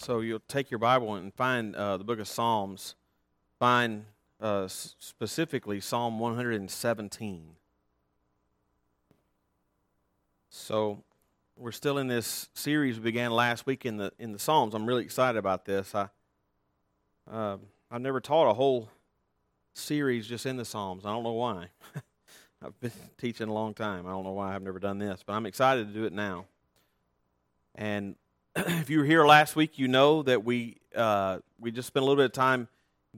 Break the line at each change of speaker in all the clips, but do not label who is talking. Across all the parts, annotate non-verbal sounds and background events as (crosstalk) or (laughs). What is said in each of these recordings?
So you'll take your Bible and find uh, the book of Psalms, find uh, specifically Psalm 117. So we're still in this series we began last week in the in the Psalms. I'm really excited about this. I uh, I've never taught a whole series just in the Psalms. I don't know why. (laughs) I've been (laughs) teaching a long time. I don't know why I've never done this, but I'm excited to do it now. And (clears throat) if you were here last week, you know that we uh, we just spent a little bit of time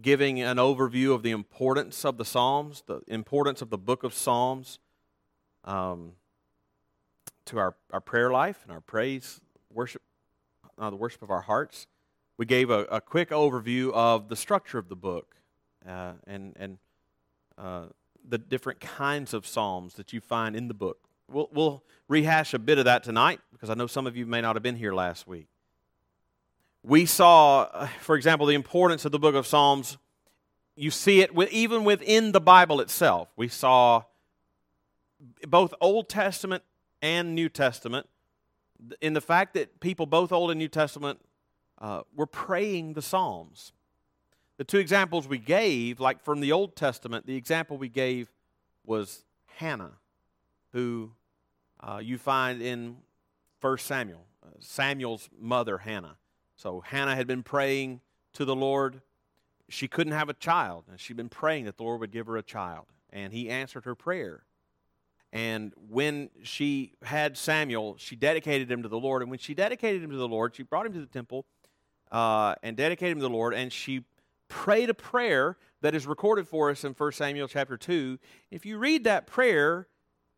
giving an overview of the importance of the Psalms, the importance of the book of Psalms, um, to our, our prayer life and our praise worship, uh, the worship of our hearts. We gave a, a quick overview of the structure of the book uh, and and uh, the different kinds of psalms that you find in the book. We'll, we'll rehash a bit of that tonight because I know some of you may not have been here last week. We saw, uh, for example, the importance of the book of Psalms. You see it with, even within the Bible itself. We saw both Old Testament and New Testament in the fact that people, both Old and New Testament, uh, were praying the Psalms. The two examples we gave, like from the Old Testament, the example we gave was Hannah, who uh, you find in 1 Samuel, uh, Samuel's mother, Hannah. So Hannah had been praying to the Lord. She couldn't have a child, and she'd been praying that the Lord would give her a child. And he answered her prayer. And when she had Samuel, she dedicated him to the Lord. And when she dedicated him to the Lord, she brought him to the temple uh, and dedicated him to the Lord. And she prayed a prayer that is recorded for us in 1 Samuel chapter 2. If you read that prayer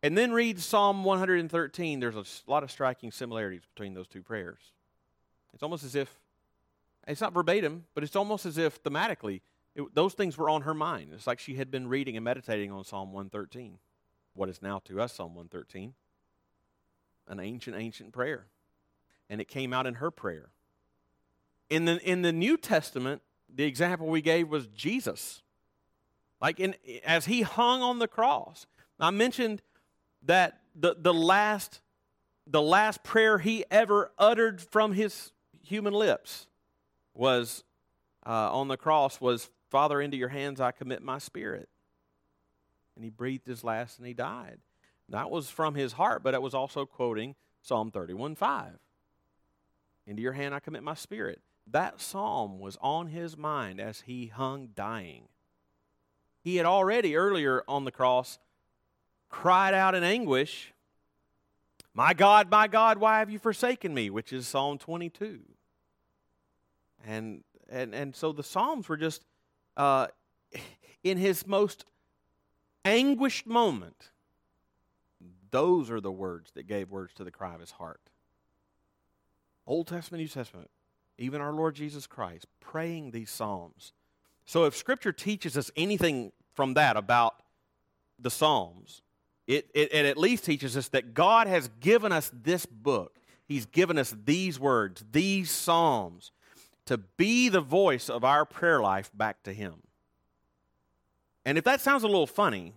and then read Psalm 113, there's a lot of striking similarities between those two prayers. It's almost as if, it's not verbatim, but it's almost as if thematically it, those things were on her mind. It's like she had been reading and meditating on Psalm 113, what is now to us Psalm 113, an ancient, ancient prayer. And it came out in her prayer. In the, in the New Testament, the example we gave was Jesus. Like in, as he hung on the cross. I mentioned that the, the last the last prayer he ever uttered from his human lips was uh, on the cross was father into your hands i commit my spirit. And he breathed his last and he died. That was from his heart but it was also quoting psalm 31 5 into your hand i commit my spirit. That psalm was on his mind as he hung dying. He had already earlier on the cross cried out in anguish my God, my God, why have you forsaken me? Which is Psalm 22. And, and, and so the Psalms were just uh, (laughs) in his most anguished moment. Those are the words that gave words to the cry of his heart. Old Testament, New Testament, even our Lord Jesus Christ praying these Psalms. So if Scripture teaches us anything from that about the Psalms, it, it, it, at least teaches us that God has given us this book. He's given us these words, these Psalms, to be the voice of our prayer life back to Him. And if that sounds a little funny,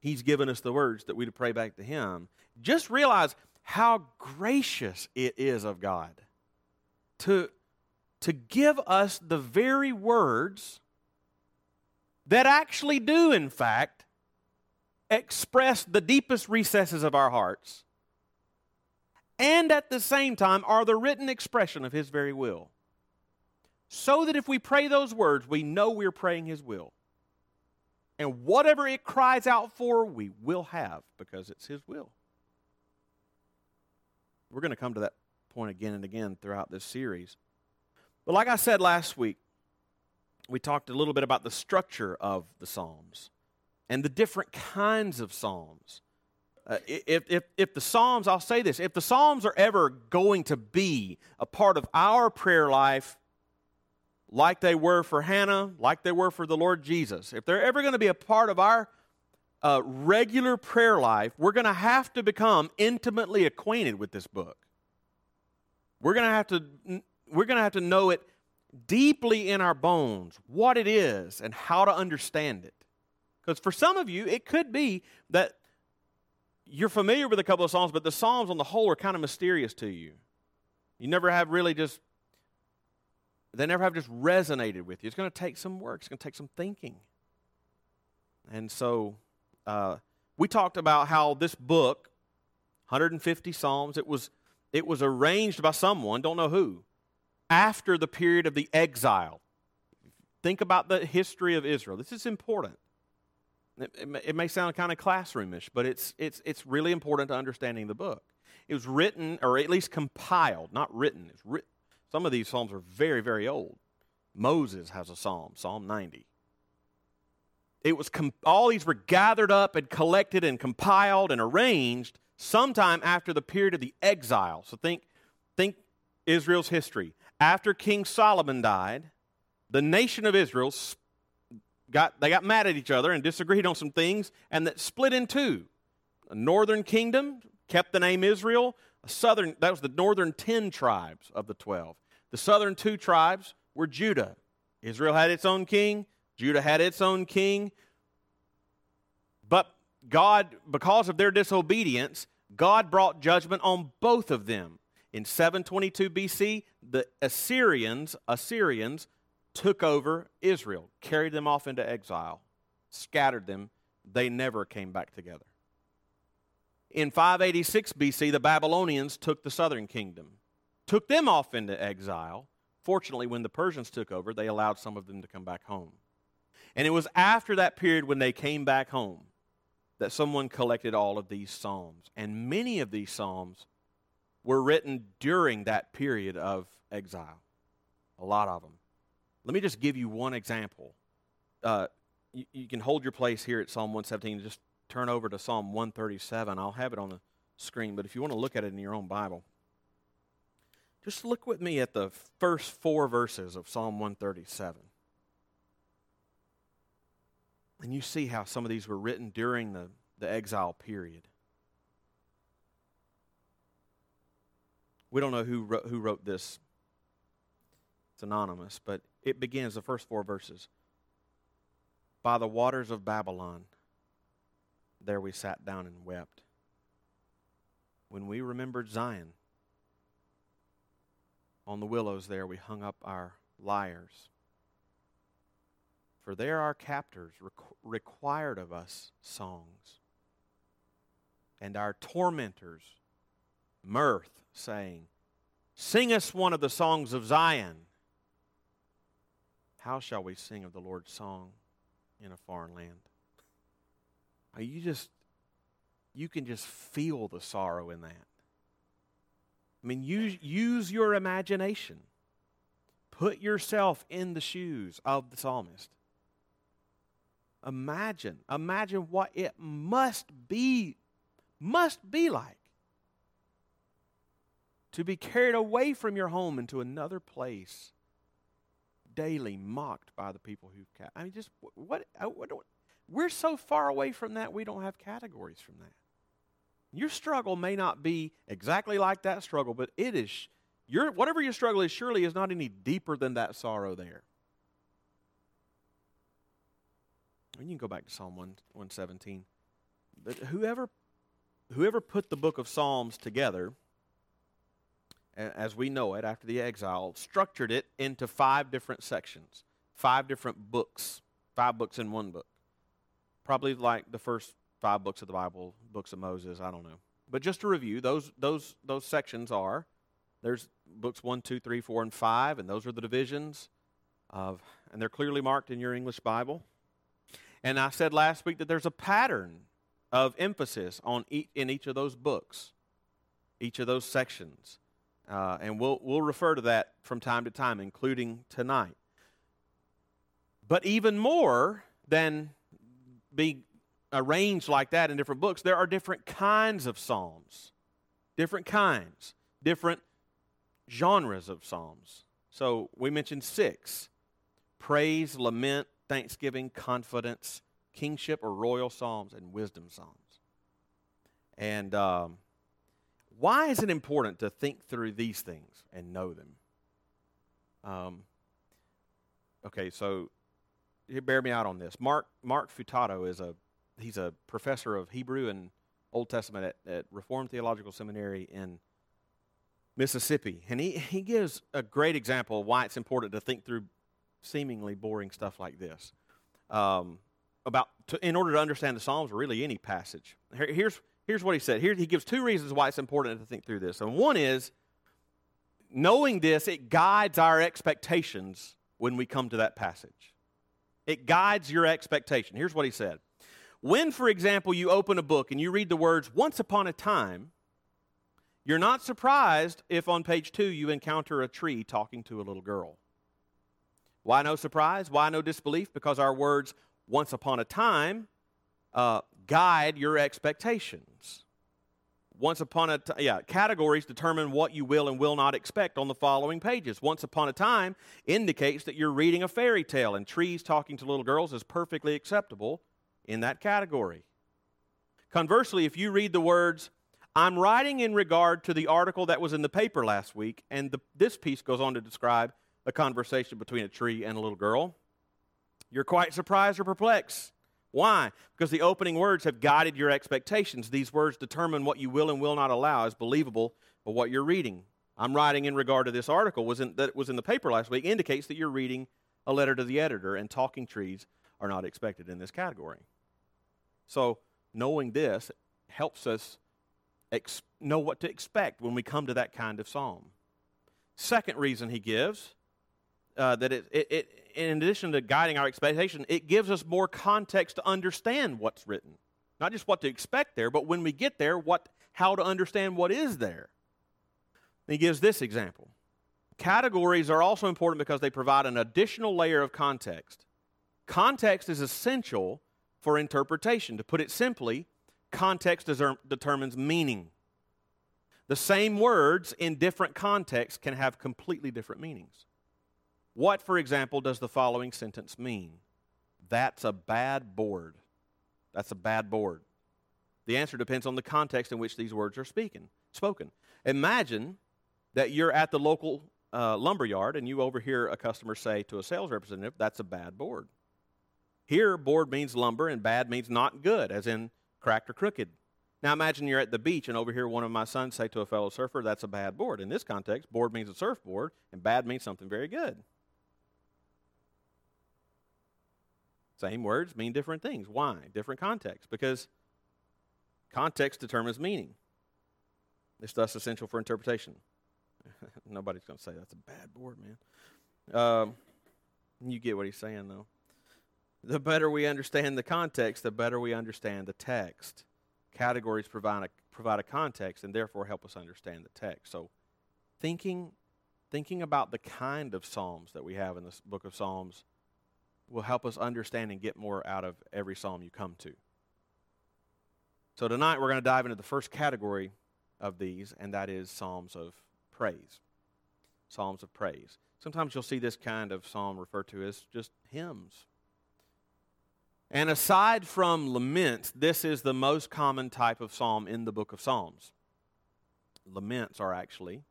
He's given us the words that we to pray back to Him. Just realize how gracious it is of God to, to give us the very words that actually do, in fact, express the deepest recesses of our hearts and at the same time are the written expression of His very will. So that if we pray those words, we know we're praying His will. And whatever it cries out for, we will have because it's His will. We're going to come to that point again and again throughout this series. But like I said last week, we talked a little bit about the structure of the Psalms and the different kinds of Psalms. Uh, if, if, if the Psalms, I'll say this, if the Psalms are ever going to be a part of our prayer life, like they were for Hannah, like they were for the Lord Jesus, if they're ever going to be a part of our uh, regular prayer life, we're going to have to become intimately acquainted with this book. We're going to have to we're going to have to know it deeply in our bones, what it is and how to understand it. Because for some of you, it could be that you're familiar with a couple of Psalms, but the Psalms on the whole are kind of mysterious to you. You never have really just they never have just resonated with you. It's going to take some work. It's going to take some thinking. And so uh, we talked about how this book, 150 Psalms, it was it was arranged by someone, don't know who, after the period of the exile. Think about the history of Israel. This is important. It, it, may, it may sound kind of classroomish, but it's, it's, it's really important to understanding the book. It was written, or at least compiled, not written. It's Some of these Psalms are very, very old. Moses has a Psalm, Psalm 90. It was com- all these were gathered up and collected and compiled and arranged sometime after the period of the exile. So think, think Israel's history. After King Solomon died, the nation of Israel got, they got mad at each other and disagreed on some things, and that split in two. A northern kingdom kept the name Israel. A southern, that was the northern 10 tribes of the 12. The southern two tribes were Judah. Israel had its own king, Judah had its own king. But God, because of their disobedience, God brought judgment on both of them. In 722 BC, the Assyrians, Assyrians took over Israel, carried them off into exile, scattered them. They never came back together. In 586 BC, the Babylonians took the southern kingdom, took them off into exile. Fortunately, when the Persians took over, they allowed some of them to come back home. And it was after that period when they came back home that someone collected all of these Psalms. And many of these Psalms were written during that period of exile. A lot of them. Let me just give you one example. Uh, you, you, can hold your place here at Psalm 117. and Just turn over to Psalm 137. I'll have it on the screen, but if you want to look at it in your own Bible, just look with me at the first four verses of Psalm 137. And you see how some of these were written during the, the exile period. We don't know who wrote, who wrote this. It's anonymous, but it begins the first four verses. By the waters of Babylon, there we sat down and wept. When we remembered Zion, on the willows there we hung up our lyres. For there our captors requ- required of us songs, and our tormentors mirth, saying, Sing us one of the songs of Zion. How shall we sing of the Lord's song in a foreign land? You just, you can just feel the sorrow in that. I mean, use, use your imagination. Put yourself in the shoes of the psalmist. Imagine, imagine what it must be, must be like to be carried away from your home into another place, daily mocked by the people who. I mean, just what, uh, what, what we're so far away from that, we don't have categories from that. Your struggle may not be exactly like that struggle, but it is your whatever your struggle is surely is not any deeper than that sorrow there. And you can go back to Psalm 1, 117. But whoever, whoever put the book of Psalms together, as we know it after the exile, structured it into five different sections, five different books, five books in one book. Probably like the first five books of the Bible, books of Moses, I don't know. But just to review, those, those, those sections are there's books one, two, three, four, and 5, and those are the divisions of, and they're clearly marked in your English Bible. And I said last week that there's a pattern of emphasis on each, in each of those books, each of those sections. Uh, and we'll, we'll refer to that from time to time, including tonight. But even more than being arranged like that in different books, there are different kinds of Psalms, different kinds, different genres of Psalms. So we mentioned six praise, lament, thanksgiving, confidence, kingship or royal psalms, and wisdom psalms. And um, why is it important to think through these things and know them? Um, okay, so bear me out on this. Mark Mark Futato is a he's a professor of Hebrew and Old Testament at, at Reformed Theological Seminary in Mississippi. And he, he gives a great example of why it's important to think through seemingly boring stuff like this. Um, about to, in order to understand the Psalms or really any passage. Here, here's, here's what he said. Here he gives two reasons why it's important to think through this. And one is knowing this, it guides our expectations when we come to that passage. It guides your expectation. Here's what he said. When, for example, you open a book and you read the words once upon a time, you're not surprised if on page two you encounter a tree talking to a little girl. Why no surprise? Why no disbelief? Because our words once upon a time uh, guide your expectations. Once upon a time, yeah, categories determine what you will and will not expect on the following pages. Once upon a time indicates that you're reading a fairy tale, and trees talking to little girls is perfectly acceptable in that category. Conversely, if you read the words, I'm writing in regard to the article that was in the paper last week, and the, this piece goes on to describe a conversation between a tree and a little girl. You're quite surprised or perplexed. Why? Because the opening words have guided your expectations. These words determine what you will and will not allow as believable for what you're reading. I'm writing in regard to this article was in, that was in the paper last week indicates that you're reading a letter to the editor, and talking trees are not expected in this category. So, knowing this helps us ex- know what to expect when we come to that kind of psalm. Second reason he gives uh, that it, it, it, in addition to guiding our expectation, it gives us more context to understand what's written. Not just what to expect there, but when we get there, what, how to understand what is there. he gives this example. Categories are also important because they provide an additional layer of context. Context is essential for interpretation. To put it simply, context determines meaning. The same words in different contexts can have completely different meanings. What, for example, does the following sentence mean? That's a bad board. That's a bad board. The answer depends on the context in which these words are speaking, spoken. Imagine that you're at the local uh, lumber yard and you overhear a customer say to a sales representative, That's a bad board. Here, board means lumber and bad means not good, as in cracked or crooked. Now imagine you're at the beach and overhear one of my sons say to a fellow surfer, That's a bad board. In this context, board means a surfboard and bad means something very good. Same words mean different things. Why? Different context. Because context determines meaning. It's thus essential for interpretation. (laughs) Nobody's going to say that's a bad board, man. Um, you get what he's saying, though. The better we understand the context, the better we understand the text. Categories provide a, provide a context and therefore help us understand the text. So, thinking, thinking about the kind of Psalms that we have in this book of Psalms will help us understand and get more out of every psalm you come to. So tonight we're going to dive into the first category of these, and that is psalms of praise. Psalms of praise. Sometimes you'll see this kind of psalm referred to as just hymns. And aside from laments, this is the most common type of psalm in the book of Psalms. Laments are actually,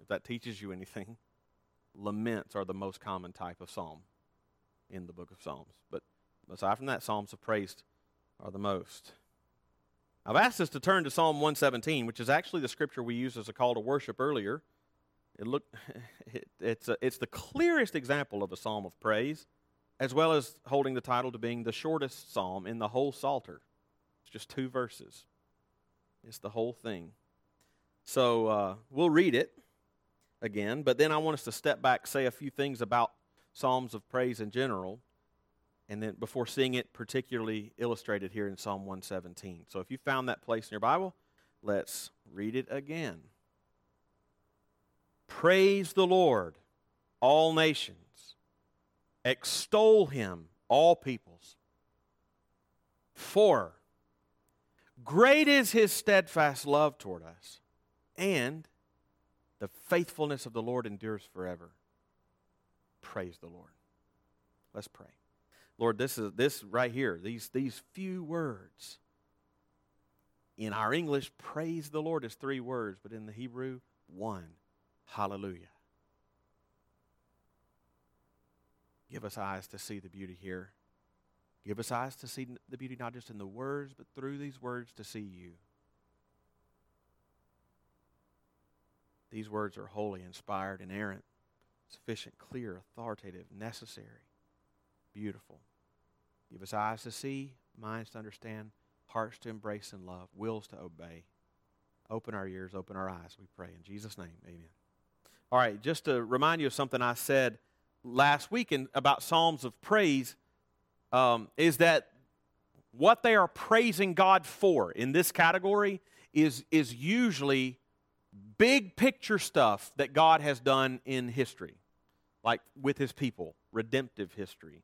if that teaches you anything, (laughs) laments are the most common type of psalm in the book of Psalms. But aside from that, Psalms of praise are the most. I've asked us to turn to Psalm 117, which is actually the scripture we used as a call to worship earlier. It look, (laughs) it, it's, a, it's the clearest example of a psalm of praise, as well as holding the title to being the shortest psalm in the whole Psalter. It's just two verses, it's the whole thing. So uh, we'll read it again, but then I want us to step back, say a few things about psalms of praise in general, and then before seeing it particularly illustrated here in Psalm 117. So if you found that place in your Bible, let's read it again. Praise the Lord, all nations. Extol him, all peoples. For great is his steadfast love toward us, and the faithfulness of the Lord endures forever. Praise the Lord. Let's pray. Lord, this is this right here, these these few words. In our English, praise the Lord is three words, but in the Hebrew, one. Hallelujah. Give us eyes to see the beauty here. Give us eyes to see the beauty not just in the words, but through these words to see you. These words are holy, inspired, and inerrant, sufficient, clear, authoritative, necessary, beautiful. Give us eyes to see, minds to understand, hearts to embrace and love, wills to obey. Open our ears, open our eyes, we pray. In Jesus' name, amen. All right, just to remind you of something I said last week in, about Psalms of praise, um, is that what they are praising God for in this category is, is usually big picture stuff that God has done in history, like with his people, redemptive history.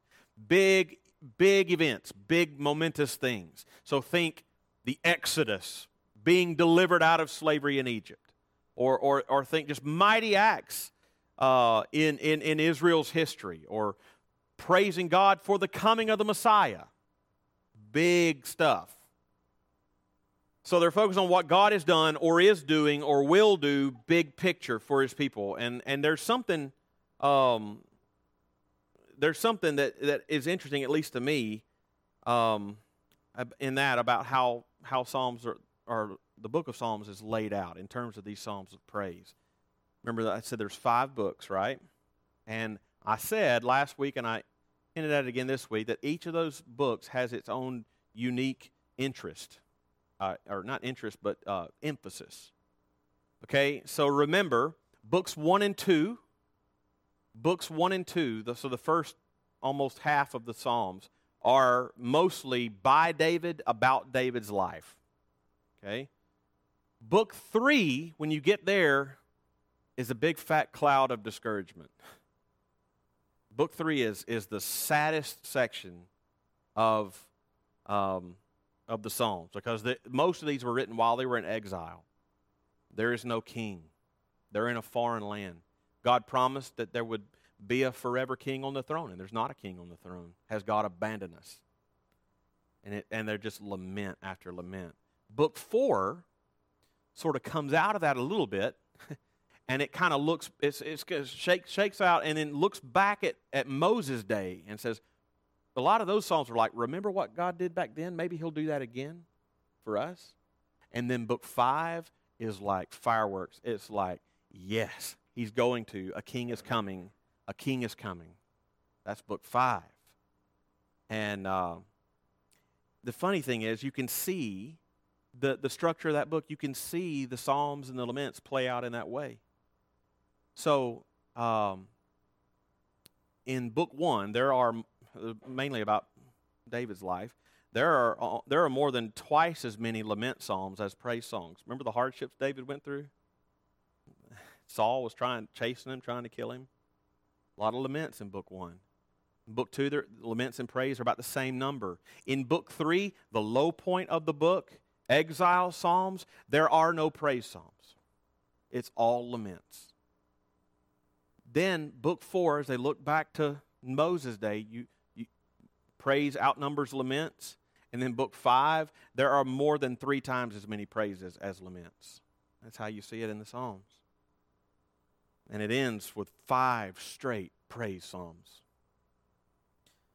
Big, big events, big momentous things. So think the Exodus, being delivered out of slavery in Egypt, or, or, or think just mighty acts uh, in, in, in Israel's history, or praising God for the coming of the Messiah. Big stuff. So they're focused on what God has done or is doing or will do, big picture for his people. And, and there's something um, there's something that, that is interesting, at least to me, um, in that about how, how Psalms are, are, the book of Psalms is laid out in terms of these Psalms of praise. Remember I said there's five books, right? And I said last week, and I hinted at it again this week, that each of those books has its own unique interest uh, or not interest, but uh, emphasis. Okay, so remember, books one and two, books one and two, the, so the first almost half of the Psalms are mostly by David, about David's life. Okay? Book three, when you get there, is a big fat cloud of discouragement. Book three is, is the saddest section of um, of the Psalms because the, most of these were written while they were in exile. There is no king, they're in a foreign land. God promised that there would be a forever king on the throne, and there's not a king on the throne. Has God abandoned us? And, it, and they're just lament after lament. Book four sort of comes out of that a little bit, (laughs) and it kind of looks, it's, it's, it shakes, shakes out and then looks back at, at Moses' day and says, a lot of those songs are like, remember what God did back then? Maybe He'll do that again for us. And then book five is like fireworks. It's like, yes, He's going to. A king is coming. A king is coming. That's book five. And uh, the funny thing is, you can see the, the structure of that book, you can see the Psalms and the Laments play out in that way. So, um, in book one, there are mainly about David's life, there are, uh, there are more than twice as many lament psalms as praise songs. Remember the hardships David went through? Saul was trying, chasing him, trying to kill him. A lot of laments in book one. In book two, the laments and praise are about the same number. In book three, the low point of the book, exile psalms, there are no praise psalms. It's all laments. Then, book four, as they look back to Moses' day, you, praise outnumbers laments. And then book five, there are more than three times as many praises as laments. That's how you see it in the Psalms. And it ends with five straight praise psalms.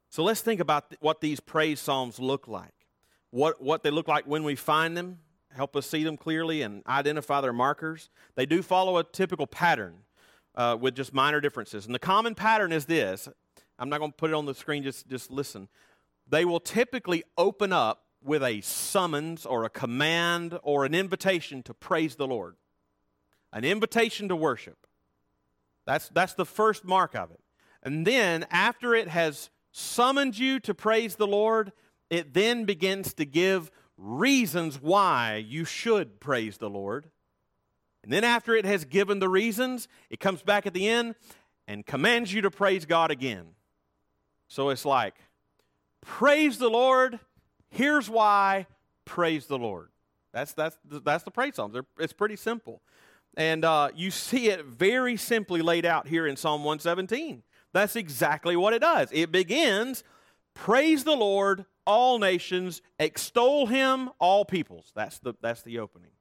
So let's think about th- what these praise psalms look like. What, what they look like when we find them, help us see them clearly and identify their markers. They do follow a typical pattern uh, with just minor differences. And the common pattern is this I'm not going to put it on the screen, just, just listen. They will typically open up with a summons or a command or an invitation to praise the Lord, an invitation to worship. That's, that's the first mark of it. And then, after it has summoned you to praise the Lord, it then begins to give reasons why you should praise the Lord. And then, after it has given the reasons, it comes back at the end and commands you to praise God again. So it's like, praise the Lord. Here's why. Praise the Lord. That's, that's, that's the praise psalms. They're, it's pretty simple. And uh, you see it very simply laid out here in Psalm 117. That's exactly what it does. It begins, praise the Lord, all nations, extol him, all peoples. That's the, that's the opening.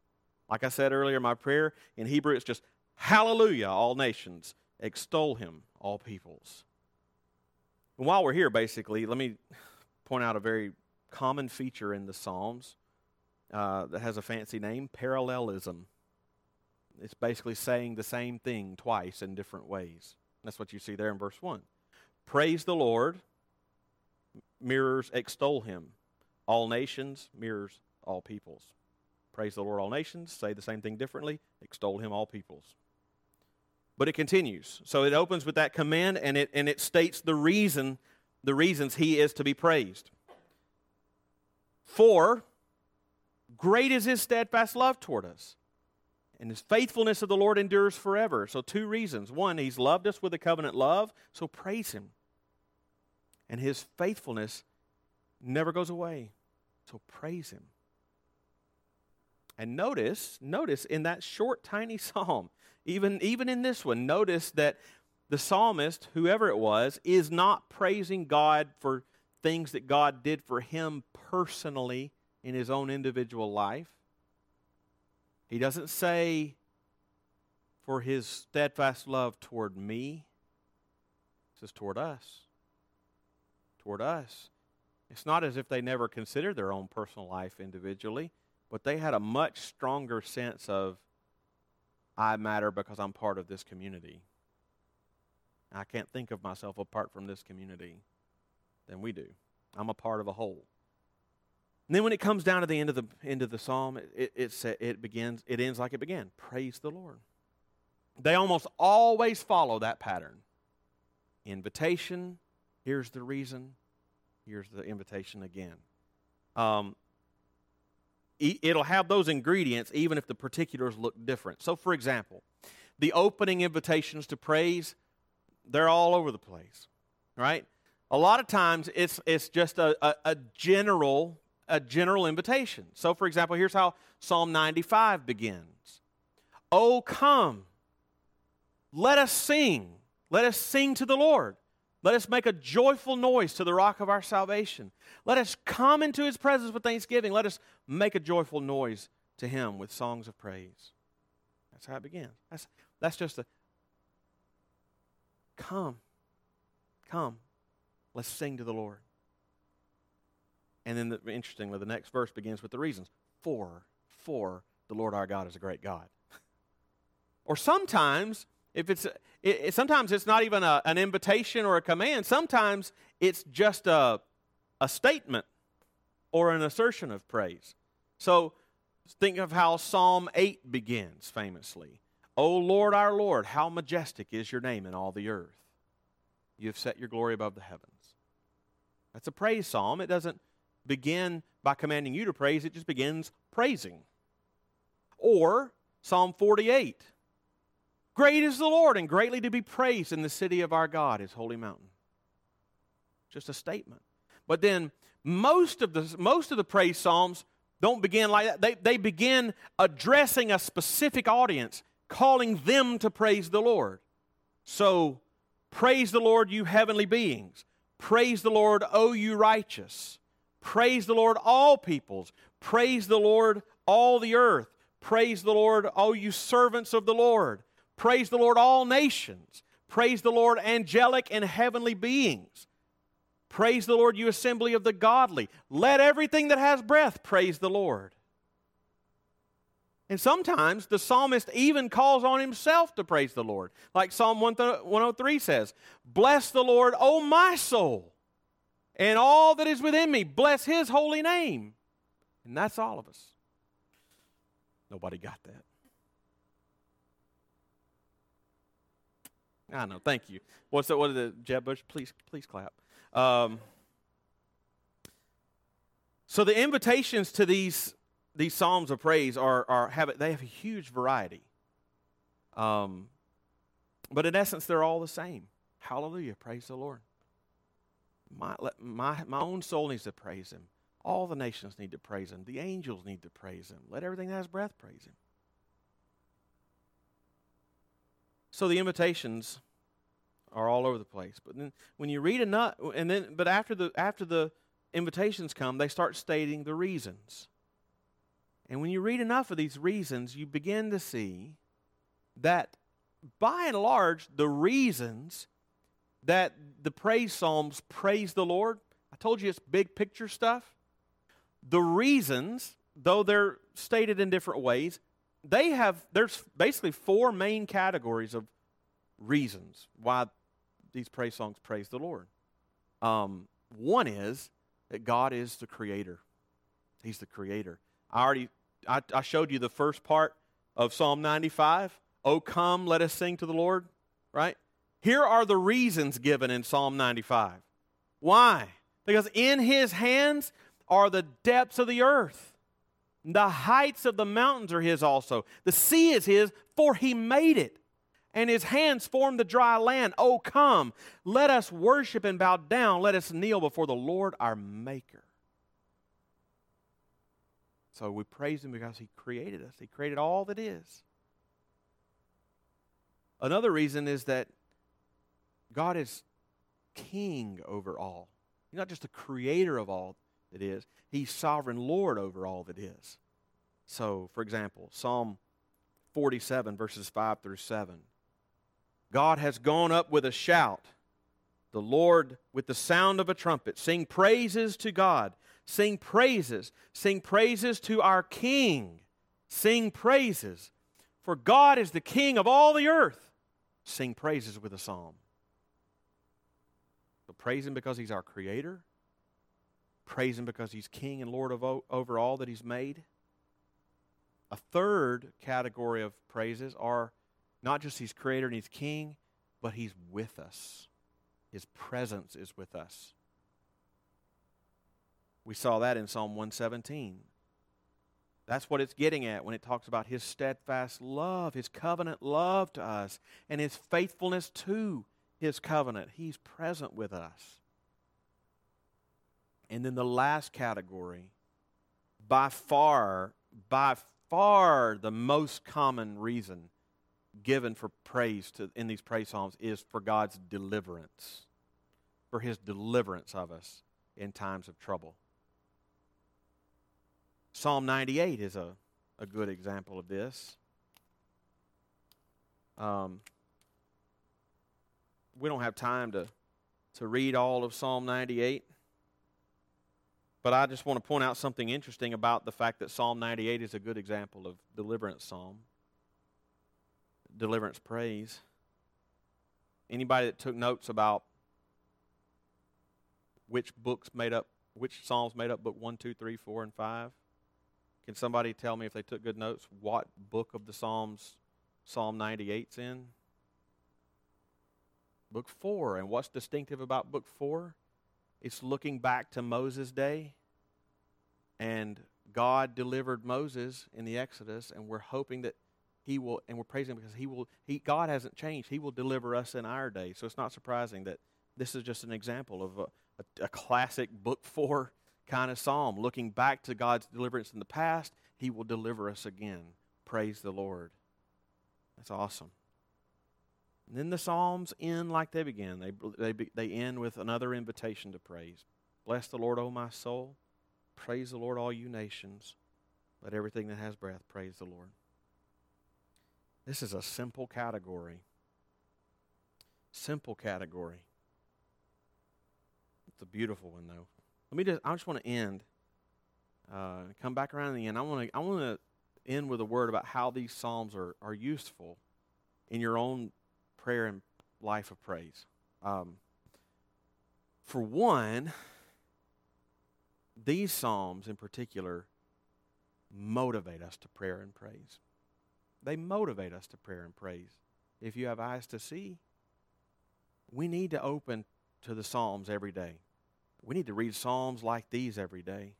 Like I said earlier, my prayer in Hebrew, it's just hallelujah, all nations, extol him, all peoples. And while we're here, basically, let me point out a very common feature in the Psalms uh, that has a fancy name parallelism. it's basically saying the same thing twice in different ways. That's what you see there in verse 1. Praise the Lord, mirrors extol him. All nations mirrors all peoples. Praise the Lord, all nations. Say the same thing differently. Extol him, all peoples. But it continues. So it opens with that command and it, and it states the reason, the reasons he is to be praised. For great is his steadfast love toward us and his faithfulness of the Lord endures forever. So, two reasons. One, he's loved us with a covenant love, so praise him. And his faithfulness never goes away, so praise him. And notice, notice in that short, tiny (laughs) psalm, even, even in this one, notice that the psalmist, whoever it was, is not praising God for things that God did for him personally in his own individual life. He doesn't say, for his steadfast love toward me. He says, toward us. Toward us. It's not as if they never considered their own personal life individually, but they had a much stronger sense of, I matter because I'm part of this community. I can't think of myself apart from this community than we do. I'm a part of a whole. And then when it comes down to the end of the end of the psalm, it, it, it, it begins, it ends like it began. Praise the Lord. They almost always follow that pattern. Invitation, here's the reason, here's the invitation again. Um, it'll have those ingredients even if the particulars look different. So, for example, the opening invitations to praise, they're all over the place, right? A lot of times it's, it's just a, a, a general a general invitation. So, for example, here's how Psalm 95 begins Oh, come, let us sing. Let us sing to the Lord. Let us make a joyful noise to the rock of our salvation. Let us come into his presence with thanksgiving. Let us make a joyful noise to him with songs of praise. That's how it begins. That's, that's just a come, come, let's sing to the Lord. And then, the, interestingly, the next verse begins with the reasons. For, for the Lord our God is a great God. (laughs) or sometimes, if it's, it, it, sometimes it's not even a, an invitation or a command. Sometimes it's just a, a statement or an assertion of praise. So think of how Psalm 8 begins famously. O Lord our Lord, how majestic is your name in all the earth. You have set your glory above the heavens. That's a praise psalm. It doesn't begin by commanding you to praise, it just begins praising. Or Psalm 48 Great is the Lord and greatly to be praised in the city of our God, his holy mountain. Just a statement. But then most of the, most of the praise psalms don't begin like that. They, they begin addressing a specific audience, calling them to praise the Lord. So, praise the Lord, you heavenly beings. Praise the Lord, O you righteous. Praise the Lord, all peoples. Praise the Lord, all the earth. Praise the Lord, all you servants of the Lord. Praise the Lord, all nations. Praise the Lord, angelic and heavenly beings. Praise the Lord, you assembly of the godly. Let everything that has breath praise the Lord. And sometimes the psalmist even calls on himself to praise the Lord. Like Psalm 103 says, Bless the Lord, O my soul and all that is within me. Bless his holy name. And that's all of us. Nobody got that. I know. Thank you. What's that? What is it? Jeb Bush? Please, please clap. Um, so the invitations to these these psalms of praise are are have they have a huge variety. Um, but in essence, they're all the same. Hallelujah! Praise the Lord. My, my, my own soul needs to praise him. All the nations need to praise him. The angels need to praise him. Let everything that has breath praise him. So the invitations are all over the place. But then when you read enough, and then but after the after the invitations come, they start stating the reasons. And when you read enough of these reasons, you begin to see that by and large, the reasons that the praise psalms praise the Lord. I told you it's big picture stuff. The reasons, though they're stated in different ways, they have, there's basically four main categories of reasons why these praise songs praise the Lord. Um, one is that God is the creator. He's the creator. I already I, I showed you the first part of Psalm 95. Oh, come, let us sing to the Lord, right? Here are the reasons given in Psalm 95. Why? Because in his hands are the depths of the earth. The heights of the mountains are his also. The sea is his, for he made it. And his hands formed the dry land. Oh, come, let us worship and bow down. Let us kneel before the Lord our Maker. So we praise him because he created us, he created all that is. Another reason is that God is king over all. He's not just the creator of all that is, he's sovereign Lord over all that is. So, for example, Psalm 47, verses 5 through 7. God has gone up with a shout, the Lord with the sound of a trumpet. Sing praises to God. Sing praises. Sing praises to our King. Sing praises. For God is the King of all the earth. Sing praises with a psalm. So praise Him because He's our Creator. Praise Him because He's King and Lord of over all that He's made. A third category of praises are not just He's Creator and He's King, but He's with us. His presence is with us. We saw that in Psalm 117. That's what it's getting at when it talks about his steadfast love, his covenant love to us, and his faithfulness to his covenant. He's present with us. And then the last category, by far, by far the most common reason given for praise to, in these praise psalms is for God's deliverance, for his deliverance of us in times of trouble. Psalm 98 is a, a good example of this. Um, we don't have time to, to read all of Psalm 98, but I just want to point out something interesting about the fact that Psalm 98 is a good example of deliverance psalm, deliverance praise. Anybody that took notes about which books made up, which psalms made up book 1, 2, 3, 4, and 5? Can somebody tell me if they took good notes what book of the Psalms Psalm 98's in? Book 4. And what's distinctive about book 4? It's looking back to Moses' day. And God delivered Moses in the Exodus, and we're hoping that he will, and we're praising him because he will, he, God hasn't changed. He will deliver us in our day. So it's not surprising that this is just an example of a, a, a classic book (laughs) four kind of psalm. Looking back to God's deliverance in the past, He will deliver us again. Praise the Lord. That's awesome. And then the psalms end like they begin. They, they, they end with another invitation to praise. Bless the Lord, O my soul. Praise the Lord, all you nations. Let everything that has breath praise the Lord. This is a simple category. Simple category. It's a beautiful one, though. Let me just, I just want to end, uh, come back around in the end. I want to, I want to end with a word about how these Psalms are, are useful in your own prayer and life of praise. Um, for one, these Psalms in particular motivate us to prayer and praise. They motivate us to prayer and praise. If you have eyes to see, we need to open to the Psalms every day we need to read Psalms like these every day.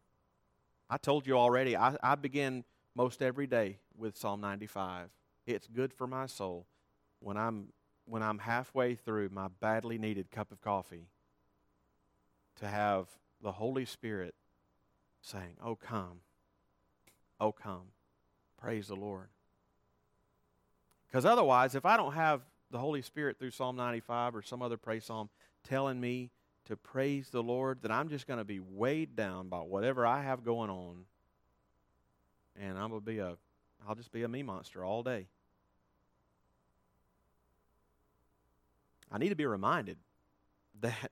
I told you already, I, I begin most every day with Psalm 95. It's good for my soul when I'm, when I'm halfway through my badly needed cup of coffee to have the Holy Spirit saying, Oh, come. Oh, come. Praise the Lord. Because otherwise, if I don't have the Holy Spirit through Psalm 95 or some other praise psalm telling me to praise the Lord, that I'm just going to be weighed down by whatever I have going on. And I'm going to be a, I'll just be a me monster all day. I need to be reminded that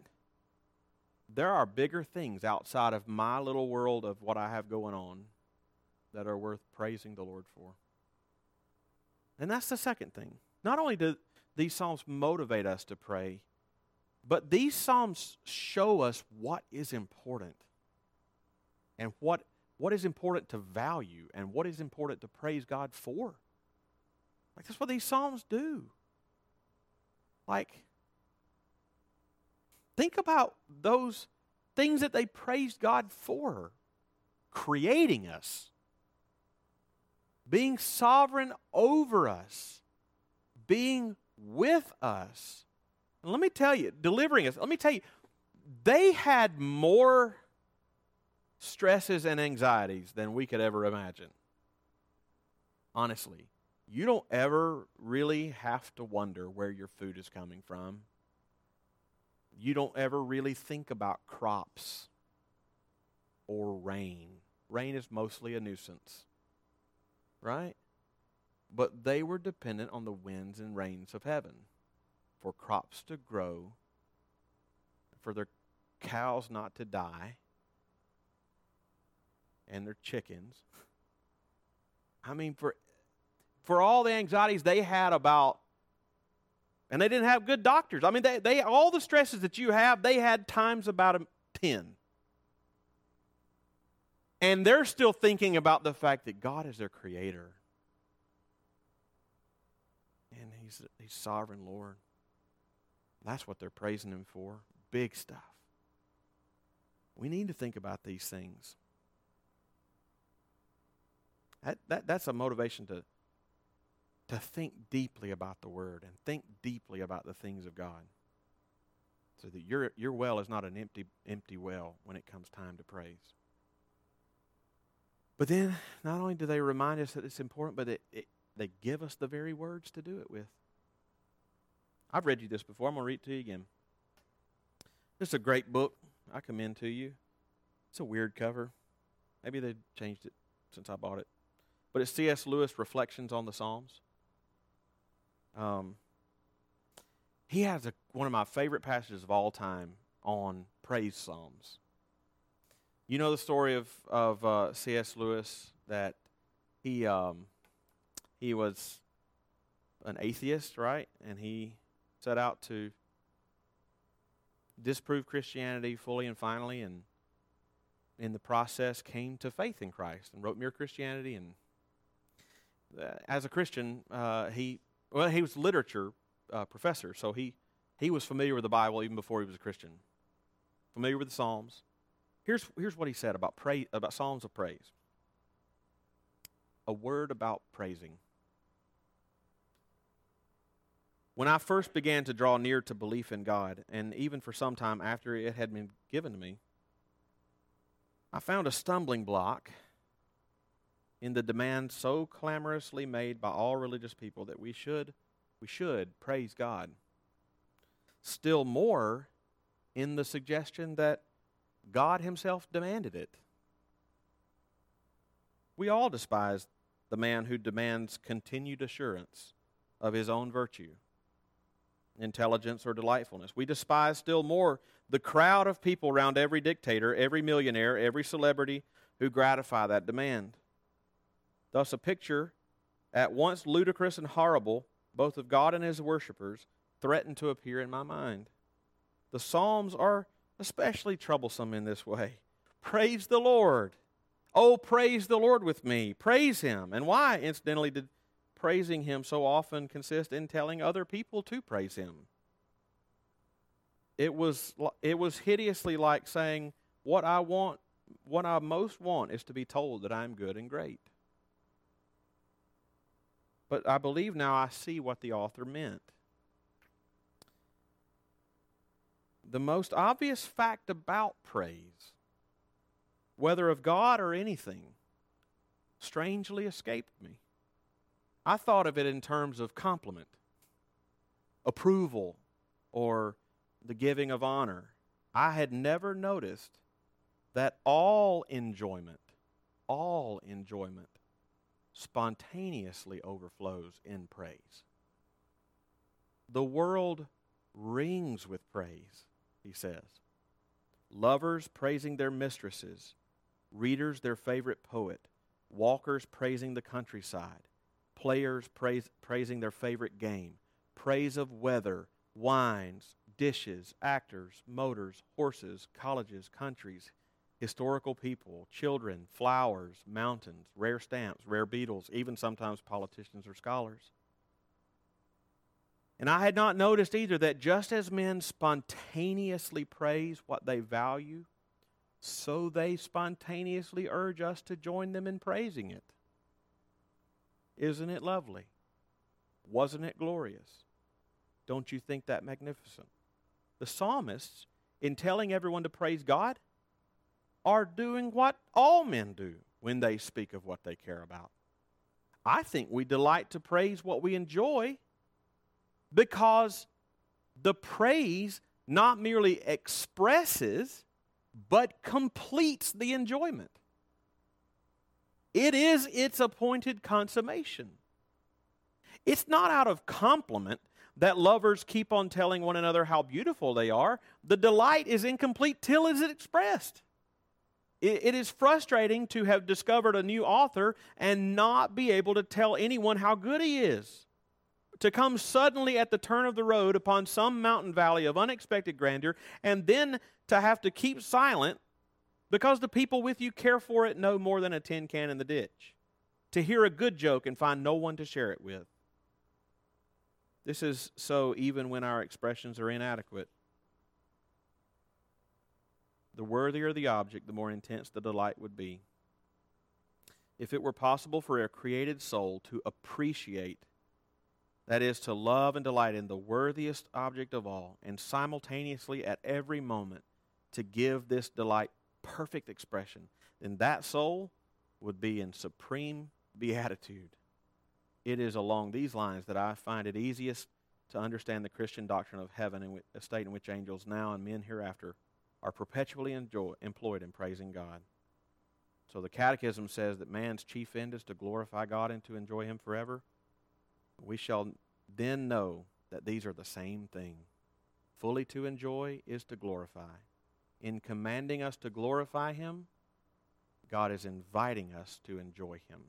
there are bigger things outside of my little world of what I have going on that are worth praising the Lord for. And that's the second thing. Not only do these Psalms motivate us to pray, but these Psalms show us what is important and what, what is important to value and what is important to praise God for. Like, that's what these Psalms do. Like, think about those things that they praised God for creating us, being sovereign over us, being with us. And let me tell you, delivering us, let me tell you, they had more stresses and anxieties than we could ever imagine. Honestly, you don't ever really have to wonder where your food is coming from. You don't ever really think about crops or rain. Rain is mostly a nuisance, right? But they were dependent on the winds and rains of heaven for crops to grow, for their cows not to die, and their chickens. I mean, for, for all the anxieties they had about, and they didn't have good doctors. I mean, they, they all the stresses that you have, they had times about a 10. And they're still thinking about the fact that God is their creator. And he's, he's sovereign Lord. That's what they're praising him for. Big stuff. We need to think about these things. That, that, that's a motivation to, to think deeply about the Word and think deeply about the things of God. So that your, your well is not an empty, empty well when it comes time to praise. But then, not only do they remind us that it's important, but it, it, they give us the very words to do it with. I've read you this before. I'm going to read it to you again. This is a great book. I commend to you. It's a weird cover. Maybe they changed it since I bought it. But it's C.S. Lewis Reflections on the Psalms. Um, he has a, one of my favorite passages of all time on praise psalms. You know the story of of uh, C.S. Lewis that he um, he was an atheist, right? And he set out to disprove Christianity fully and finally, and in the process came to faith in Christ and wrote Mere Christianity. And uh, as a Christian, uh, he well he was a literature uh, professor, so he he was familiar with the Bible even before he was a Christian, familiar with the Psalms. Here's, here's what he said about, pray, about Psalms of praise. A word about praising. When I first began to draw near to belief in God, and even for some time after it had been given to me, I found a stumbling block in the demand so clamorously made by all religious people that we should we should praise God. Still more in the suggestion that God Himself demanded it. We all despise the man who demands continued assurance of his own virtue, intelligence, or delightfulness. We despise still more the crowd of people around every dictator, every millionaire, every celebrity who gratify that demand. Thus, a picture at once ludicrous and horrible, both of God and his worshippers, threatened to appear in my mind. The Psalms are especially troublesome in this way. Praise the Lord. Oh, praise the Lord with me. Praise Him. And why, incidentally, did praising Him so often consist in telling other people to praise Him? It was, it was hideously like saying, What I want, what I most want is to be told that I'm good and great. But I believe now I see what the author meant. the most obvious fact about praise, whether of God or anything, strangely escaped me. I thought of it in terms of compliment, approval, or the giving of honor. I had never noticed that all enjoyment, all enjoyment, spontaneously overflows in praise. The world rings with praise he says. Lovers praising their mistresses, readers their favorite poet, walkers praising the countryside, players praise, praising their favorite game, praise of weather, wines, dishes, actors, motors, horses, colleges, countries, historical people, children, flowers, mountains, rare stamps, rare beetles, even sometimes politicians or scholars. And I had not noticed either that just as men spontaneously praise what they value, so they spontaneously urge us to join them in praising it. Isn't it lovely? Wasn't it glorious? Don't you think that magnificent? The psalmists, in telling everyone to praise God, are doing what all men do when they speak of what they care about. I think we delight to praise what we enjoy because the praise not merely expresses, but completes the enjoyment. It is its appointed consummation. It's not out of compliment that lovers keep on telling one another how beautiful they are. The delight is incomplete till it is expressed. It is frustrating to have discovered a new author and not be able to tell anyone how good he is to come suddenly at the turn of the road upon some mountain valley of unexpected grandeur, and then to have to keep silent because the people with you care for it no more than a tin can in the ditch. To hear a good joke and find no one to share it with. This is so even when our expressions are inadequate. The worthier the object, the more intense the delight would be. If it were possible for a created soul to appreciate that is, to love and delight in the worthiest object of all, and simultaneously at every moment to give this delight perfect expression, then that soul would be in supreme beatitude. It is along these lines that I find it easiest to understand the Christian doctrine of heaven a state in which angels now and men hereafter are perpetually enjoy, employed in praising God. So the Catechism says that man's chief end is to glorify God and to enjoy Him forever. We shall then know that these are the same thing. Fully to enjoy is to glorify. In commanding us to glorify Him, God is inviting us to enjoy Him.